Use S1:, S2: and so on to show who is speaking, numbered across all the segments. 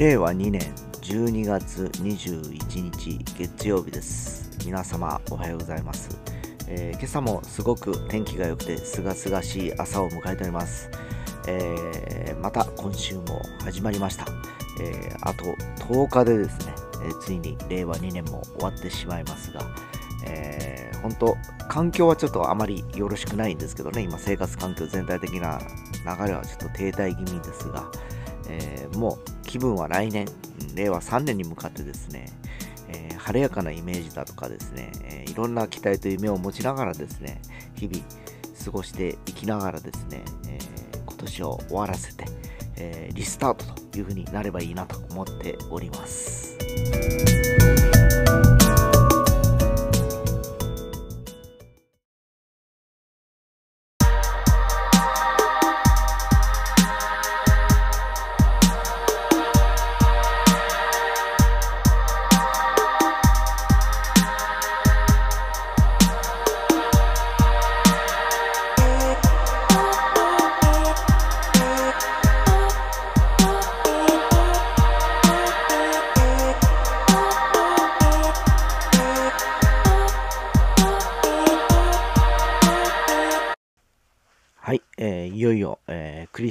S1: 令和2年12月21日月曜日です。皆様おはようございます、えー、今朝もすごく天気が良くてすがすがしい朝を迎えております、えー、また今週も始まりました、えー、あと10日でですね、えついに令和2年も終わってしまいますが、えー、本当環境はちょっとあまりよろしくないんですけどね。今生活環境全体的な流れはちょっと停滞気味ですが、えー、もう気分は来年、令和3年に向かってですね、えー、晴れやかなイメージだとかですね、えー、いろんな期待と夢を持ちながらですね、日々過ごしていきながらですね、え、今年を終わらせて、えリスタートというふうになればいいなと思っております。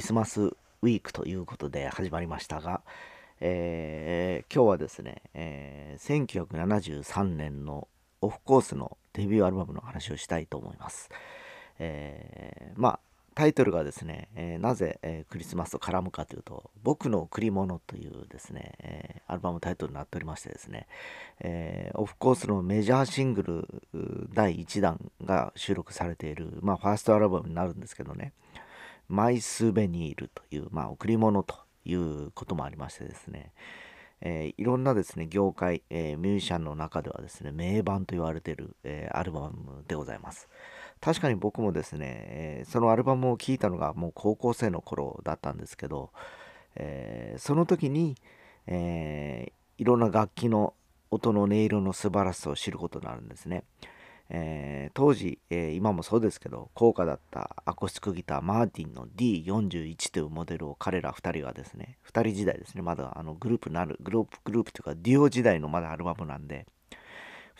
S1: リスマスウィークということで始まりましたが、えー、今日はですね、えー、1973年のオフコースのデビューアルバムの話をしたいと思います。えー、まあタイトルがですね、え、なぜ、え、クリスマスと絡むかというと、僕の贈り物というですね、え、アルバムタイトルになっておりましてですね、えオフコースのメジャーシングル第1弾が収録されている、まあ、ファーストアルバムになるんですけどね、マイスベニールという、まあ、贈り物ということもありましてですね、えいろんなですね、業界、えミュージシャンの中ではですね、名盤と言われている、えアルバムでございます。確かに僕もですね、えそのアルバムを聴いたのがもう高校生の頃だったんですけど、えー、その時に、えー、いろんな楽器の音の音色の素晴らしさを知ることになるんですね。えー、当時、え今もそうですけど高価だったアコースティックギターマーティンの D41 というモデルを彼ら2人がですね2人時代ですねまだあのグループなるグループグループというかデュオ時代のまだアルバムなんで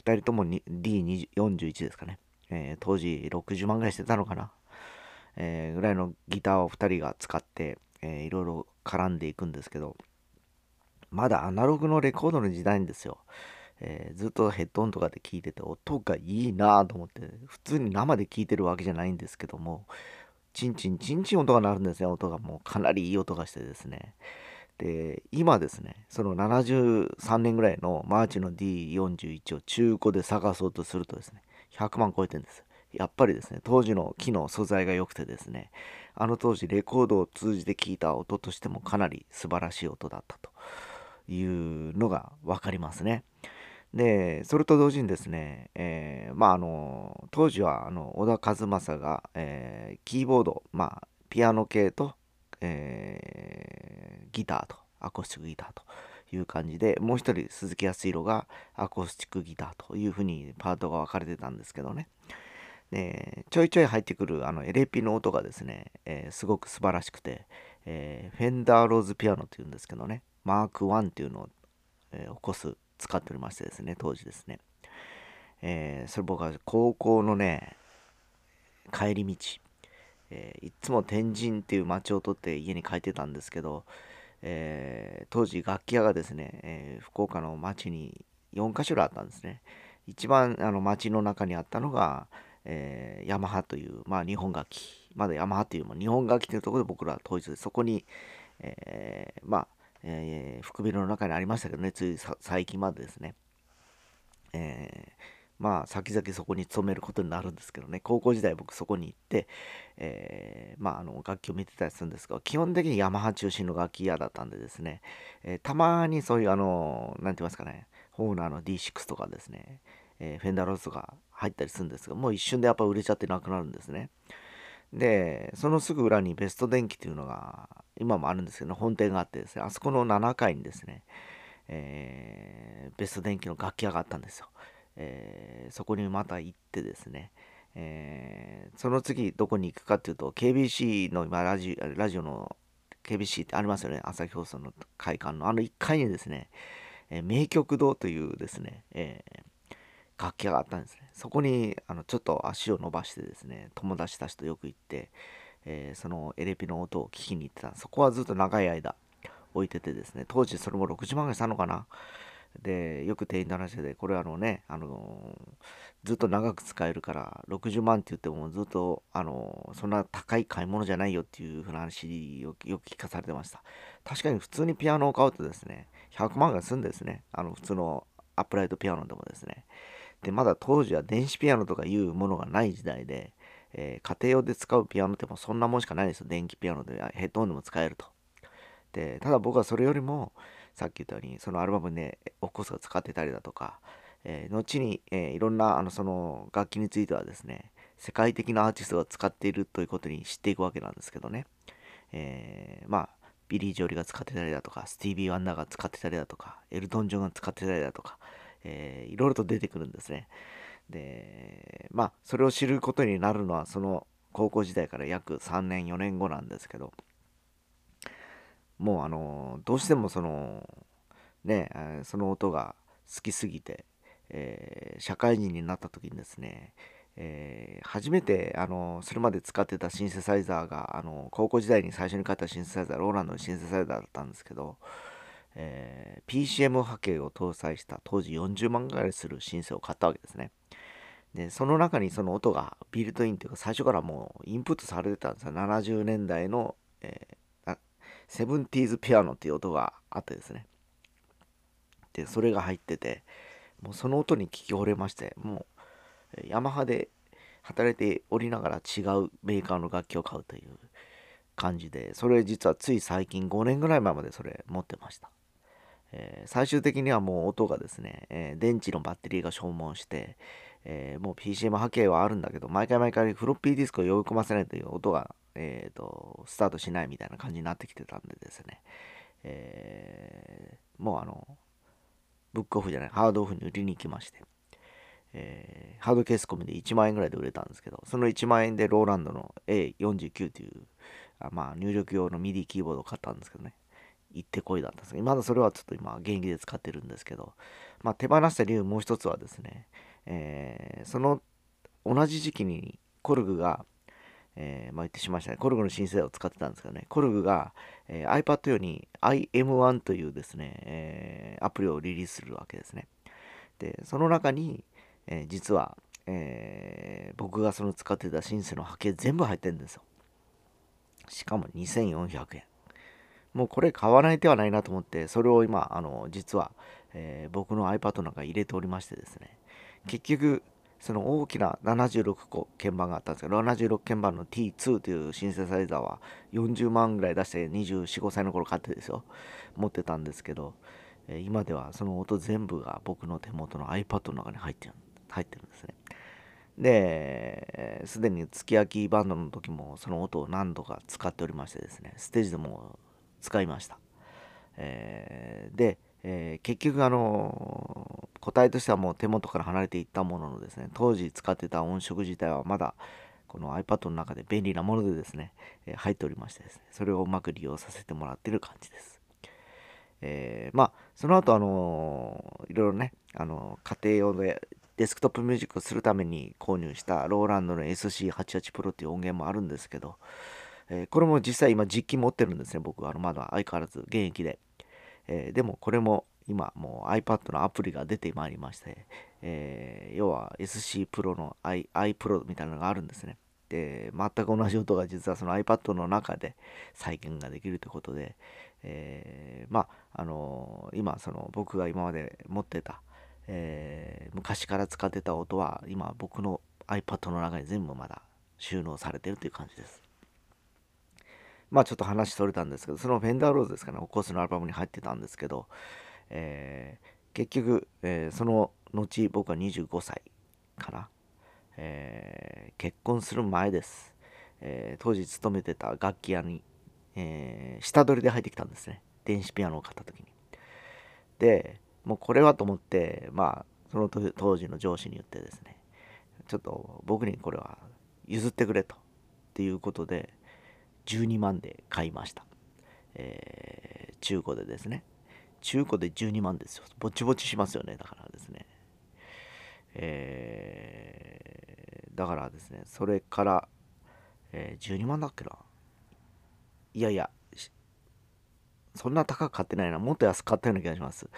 S1: 2人とも D41 ですかね。えー、当時60万ぐらいしてたのかな、え、ぐらいのギターを2人が使って、えー、いろいろ絡んでいくんですけど、まだアナログのレコードの時代ですよ、えー、ずっとヘッドホンとかで聞いてて音がいいなと思って普通に生で聞いてるわけじゃないんですけどもチンチンチンチン音が鳴るんですね音がもうかなりいい音がしてですねで今ですねその73年ぐらいのマーチの D41 を中古で探そうとするとですね100万超えてるんです。やっぱりですね、当時の木の素材が良くてですね、あの当時レコードを通じて聞いた音としてもかなり素晴らしい音だったというのが分かりますね。で、それと同時にですね、えー、まああの、当時はあの小田和正が、えー、キーボード、まあピアノ系と、えー、ギターと、アコースティックギターという感じでもう一人鈴木康弘がアコースティックギターというふうにパートが分かれてたんですけどね。でちょいちょい入ってくるあのエレピの音がですね、えー、すごく素晴らしくて、えー、フェンダーローズピアノというんですけどねマーク1っていうのを、えー、起こす使っておりましてですね当時ですね、えそれ僕は高校のね帰り道、えいつも天神っていう街を取って家に帰ってたんですけど、えー、当時楽器屋がですね、えー、福岡の町に4か所あったんですね。一番あの町の中にあったのが、えー、ヤマハという、まあ、日本楽器。まだヤマハというも日本楽器というところで僕らは当時そこに、えー、まあ、えー、福ビルの中にありましたけどね、つい最近までですね。えーまあ先々そこに勤めることになるんですけどね。高校時代僕そこに行って、えー、まああの楽器を見てたりするんですが基本的にヤマハ中心の楽器屋だったんでですね、え、たまにそういうあの何て言いますかねホーナーの D6 とかですね、え、フェンダーローズが入ったりするんですがもう一瞬でやっぱ売れちゃってなくなるんですね。でそのすぐ裏にベスト電機というのが今もあるんですけど本店があってですねあそこの7階にですね、えベスト電機の楽器屋があったんですよ。えー、そこにまた行ってですね、えー、その次どこに行くかっていうと KBC の今ラジラジオの KBC ってありますよね朝日放送の会館の。あの1階にですね、え、名曲堂というですね、えー、楽器があったんですね。そこにあのちょっと足を伸ばしてですね友達たちとよく行って、えー、そのエレピの音を聞きに行ってたそこはずっと長い間置いててですね当時それも60万ぐらいしたのかな。でよく店員と話しててこれあのねあのずっと長く使えるから60万って言ってもずっとあのそんな高い買い物じゃないよっていうふうな話をよく聞かされてました。確かに普通にピアノを買うとですね100万が済んですねあの普通のアップライトピアノでもですね。でまだ当時は電子ピアノとかいうものがない時代で、えー、家庭用で使うピアノってもそんなもんしかないですよ。電気ピアノでヘッドホンでも使えると。でただ僕はそれよりもさっき言ったようにそのアルバムでオフコースが使ってたりだとか、えー、後に、えー、いろんなあのその楽器についてはですね世界的なアーティストが使っているということに知っていくわけなんですけどね、えー、まあビリー・ジョエルが使ってたりだとかスティービー・ワンダーが使ってたりだとかエルトン・ジョンが使ってたりだとか、えー、いろいろと出てくるんですね。でまあそれを知ることになるのはその高校時代から約3年4年後なんですけどもうあのどうしてもそのねその音が好きすぎて、えー、社会人になった時にですね、えー、初めてあのそれまで使ってたシンセサイザーがあの高校時代に最初に買ったシンセサイザーローランドのシンセサイザーだったんですけど、えー、PCM 波形を搭載した当時40万ぐらいするシンセを買ったわけですね。でその中にその音がビルトインというか最初からもうインプットされてたんですよ。70年代の、えー、セブンティーズピアノっていう音があってですね。でそれが入っててもうその音に聞き惚れましてもうヤマハで働いておりながら違うメーカーの楽器を買うという感じでそれ実はつい最近5年ぐらい前までそれ持ってました、えー、最終的にはもう音がですね、えー、電池のバッテリーが消耗して、えー、もう PCM 波形はあるんだけど毎回毎回フロッピーディスクを呼び込ませないという音がえーと、スタートしないみたいな感じになってきてたんでですね、えー、もうあのブックオフじゃないハードオフに売りに行きまして、えー、ハードケース込みで1万円ぐらいで売れたんですけどその1万円でローランドの A49 というあまあ入力用の MIDI キーボードを買ったんですけどね。行ってこいだったんですけどまだそれはちょっと今現役で使ってるんですけど、まあ、手放した理由もう一つはですね、えー、その同じ時期にコルグがえー、まあ、言ってしまいましたね。コルグの新世代を使ってたんですけどね、コルグが、えー、iPad 用に IM1 というですね、え、アプリをリリースするわけですね。で、その中に、え実は、え僕がその使ってたシンセの波形全部入ってるんですよ。しかも2400円。もうこれ買わない手はないなと思って、それを今、あの、実は、え僕の iPad の中に入れておりましてですね、結局、その大きな76個鍵盤があったんですけど76鍵盤の T2 というシンセサイザーは40万ぐらい出して245歳の頃買ってですよ。持ってたんですけど、え今ではその音全部が僕の手元の iPad の中に入ってる入ってるんですね。ですでに月焼きバンドの時もその音を何度か使っておりましてですね。ステージでも使いました、えー、でえー、結局あの個体としてはもう手元から離れていったもののですね当時使ってた音色自体はまだこの iPad の中で便利なものでですね、えー、入っておりましてですねそれをうまく利用させてもらってる感じです、えー、まあその後あのいろいろねあの家庭用でデスクトップミュージックをするために購入したローランドの SC88 Pro っていう音源もあるんですけど、えこれも実際今実機持ってるんですね僕はあのまだ相変わらず現役でえー、でもこれも今もう iPad のアプリが出てまいりまして、えー、要は SC Pro の i, iPro みたいなのがあるんですね。で、全く同じ音が実はその iPad の中で再現ができるということで、え、まあ、あの、今その僕が今まで持ってた、え、昔から使ってた音は今僕の iPad の中に全部まだ収納されてるという感じです。まあちょっと話それたんですけど、そのフェンダーローズですかね、オコースのアルバムに入ってたんですけど、えー、結局、えー、その後、僕は25歳かな、えー、結婚する前です。え当時勤めてた楽器屋に、え下取りで入ってきたんですね。電子ピアノを買った時に。で、もうこれはと思って、まあ、その当時の上司に言ってですね、ちょっと僕にこれは譲ってくれと。っていうことで、12万で買いました。えー、中古でですね。中古で12万ですよ。ぼちぼちしますよね。だからですね。えー、だからですね。それから、えー、12万だっけな。いやいやそんな高く買ってないな。もっと安く買ったような気がします。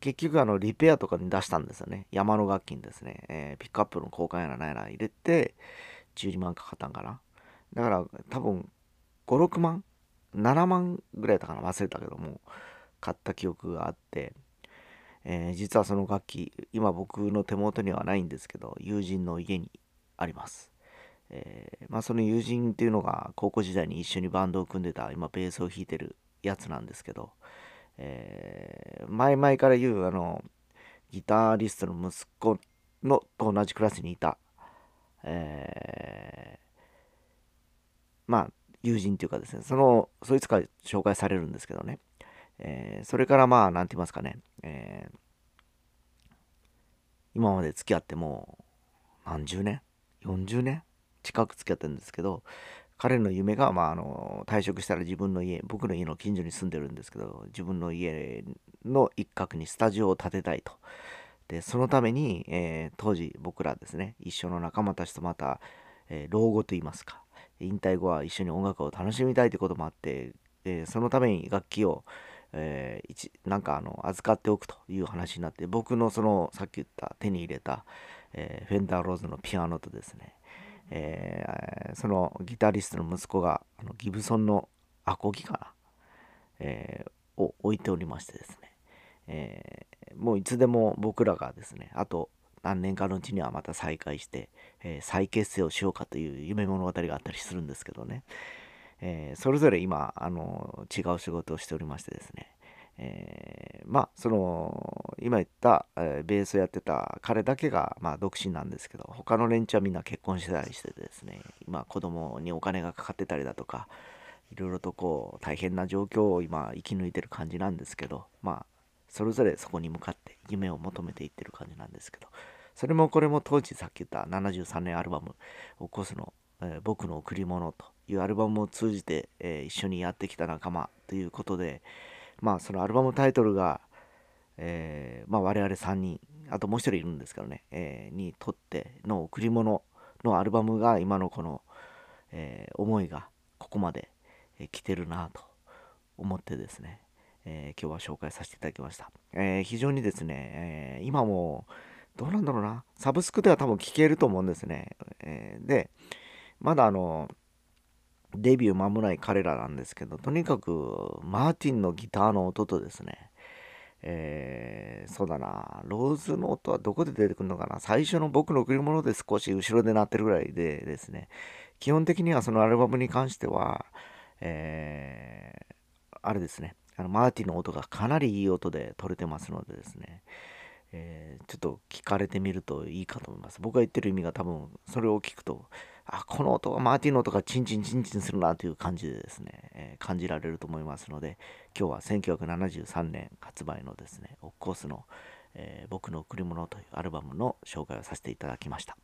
S1: 結局あのリペアとかに出したんですよね。山の楽器にですね、えー、ピックアップの交換やらないやら入れて12万かかったんかな。だから多分56万？7万ぐらいだかな？忘れたけども。買った記憶があって、えー、実はその楽器今僕の手元にはないんですけど友人の家にあります、えー、まあ、その友人っていうのが高校時代に一緒にバンドを組んでた今ベースを弾いてるやつなんですけど、えー、前々から言うあのギタリストの息子のと同じクラスにいた、えまあ友人っていうかですねそのそいつから紹介されるんですけどね、えー、それからまあ何て言いますかね、えー、今まで付き合ってもう何十年？40年？近く付き合ってるんですけど彼の夢が、まあ、あの退職したら自分の家僕の家の近所に住んでるんですけど自分の家の一角にスタジオを建てたいと。でそのために、えー、当時僕らですね一緒の仲間たちとまた、えー、老後といいますか引退後は一緒に音楽を楽しみたいということもあって、えー、そのために楽器を、えー、なんかあの預かっておくという話になって僕のそのさっき言った手に入れた、えー、フェンダーローズのピアノとですね、えー、そのギタリストの息子があのギブソンのアコギかな、えー、を置いておりましてですね、えー、もういつでも僕らがですねあと何年かのうちにはまた再会して、えー、再結成をしようかという夢物語があったりするんですけどね、えー、それぞれ今あの違う仕事をしておりましてですね、えー、まあその今言った、えベースをやってた彼だけが、まあ、独身なんですけど他の連中はみんな結婚してたりしてですね。今子供にお金がかかってたりだとかいろいろとこう大変な状況を今生き抜いてる感じなんですけどまあそれぞれそこに向かって夢を求めていってる感じなんですけどそれもこれも当時さっき言った73年アルバム「起こすの、えー、僕の贈り物」というアルバムを通じて、えー、一緒にやってきた仲間ということでまあそのアルバムタイトルが、えー、まあ、我々3人あともう一人いるんですけどね、え、にとっての贈り物のアルバムが今のこの、え思いがここまで、来てるなと思ってですね、え今日は紹介させていただきました、え非常にですね、え今もどうなんだろうな。サブスクでは多分聴けると思うんですね。え、で、まだあの、デビュー間もない彼らなんですけど、とにかくマーティンのギターの音とですね、えー、そうだな、ローズの音はどこで出てくるのかな。最初の僕の贈り物で少し後ろで鳴ってるぐらいでですね、基本的にはそのアルバムに関しては、えー、あれですね、あのマーティの音がかなりいい音で取れてますのでですね、えー、ちょっと聞かれてみるといいかと思います。僕が言ってる意味が多分それを聞くと、あ、この音はマーティの音がチンチンチンチンするなという感じでですね、えー、感じられると思いますので、今日は1973年発売のですね、オッコースの、えー、僕の贈り物というアルバムの紹介をさせていただきました。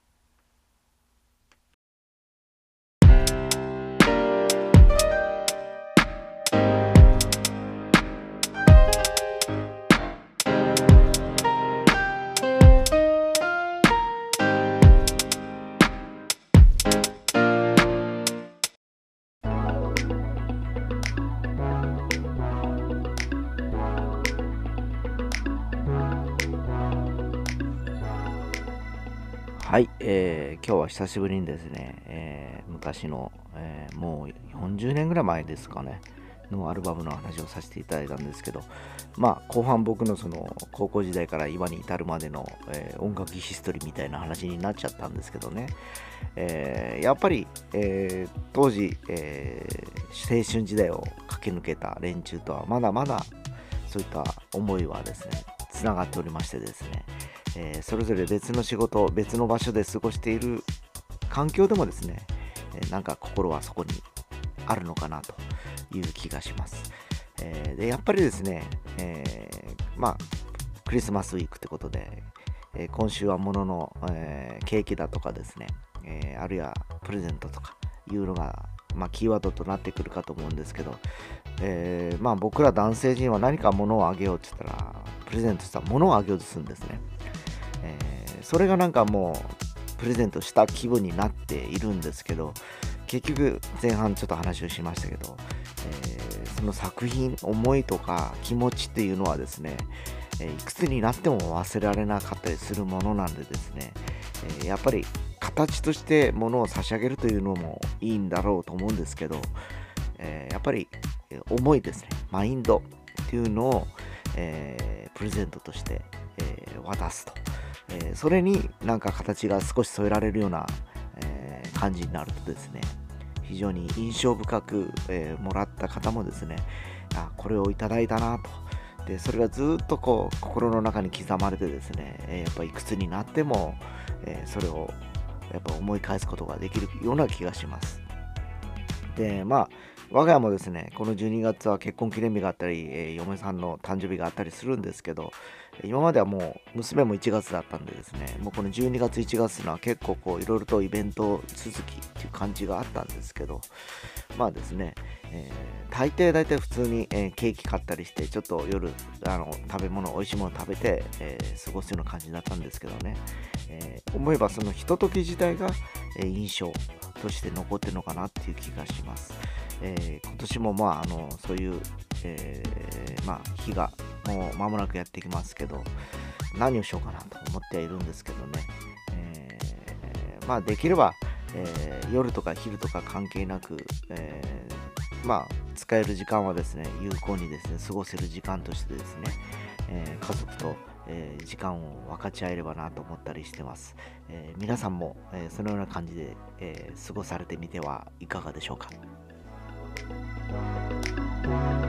S1: はい、えー、今日は久しぶりにですね、えー、昔の、えー、もう40年ぐらい前ですかね、のアルバムの話をさせていただいたんですけど、まあ、後半僕のその高校時代から今に至るまでの、えー、音楽ヒストリーみたいな話になっちゃったんですけどね、えー、やっぱり、えー、当時、え青春時代を駆け抜けた連中とはまだまだそういった思いはですね、つながっておりましてですね、え、それぞれ別の仕事別の場所で過ごしている環境でもですね、え、なんか心はそこにあるのかなという気がします、え、でやっぱりですね、えまあクリスマスウィークってことで、え今週はものの、えケーキだとかですね、えあるいはプレゼントとかいうのが、まあ、キーワードとなってくるかと思うんですけどえー、まあ僕ら男性陣は何か物をあげようって言ったらプレゼントしたら物をあげようとするんですね、えー、それがなんかもうプレゼントした気分になっているんですけど結局前半ちょっと話をしましたけど、えー、その作品思いとか気持ちっていうのはですね、えいくつになっても忘れられなかったりするものなんでですね、えやっぱり形として物を差し上げるというのもいいんだろうと思うんですけど、えやっぱり思いですね。マインドっていうのを、えプレゼントとして、え渡すと、えそれになんか形が少し添えられるような、え感じになるとですね非常に印象深く、えもらった方もですねあこれをいただいたなと。でそれがずっとこう心の中に刻まれてですね、えやっぱいくつになっても、えそれをやっぱ思い返すことができるような気がします。でまあ我が家もですね、この12月は結婚記念日があったり、えー、嫁さんの誕生日があったりするんですけど、今まではもう娘も1月だったんでですね、もうこの12月1月のは結構こういろいろとイベント続きっていう感じがあったんですけど、まあですね、えー、大抵大体普通に、えー、ケーキ買ったりして、ちょっと夜あの食べ物、美味しいもの食べて、えー、過ごすような感じになったんですけどね、え思えばそのひととき自体が、え印象として残ってるのかなっていう気がします。えー、今年もまああのそういう、えー、まあ、日がもう間もなくやってきますけど何をしようかなと思っているんですけどね、えー、まあできれば、え夜とか昼とか関係なく、えまあ使える時間はですね有効にですね過ごせる時間としてですね、え家族とえー、時間を分かち合えればなと思ったりしてます。えー、皆さんも、えー、そのような感じで、え過ごされてみてはいかがでしょうか？Música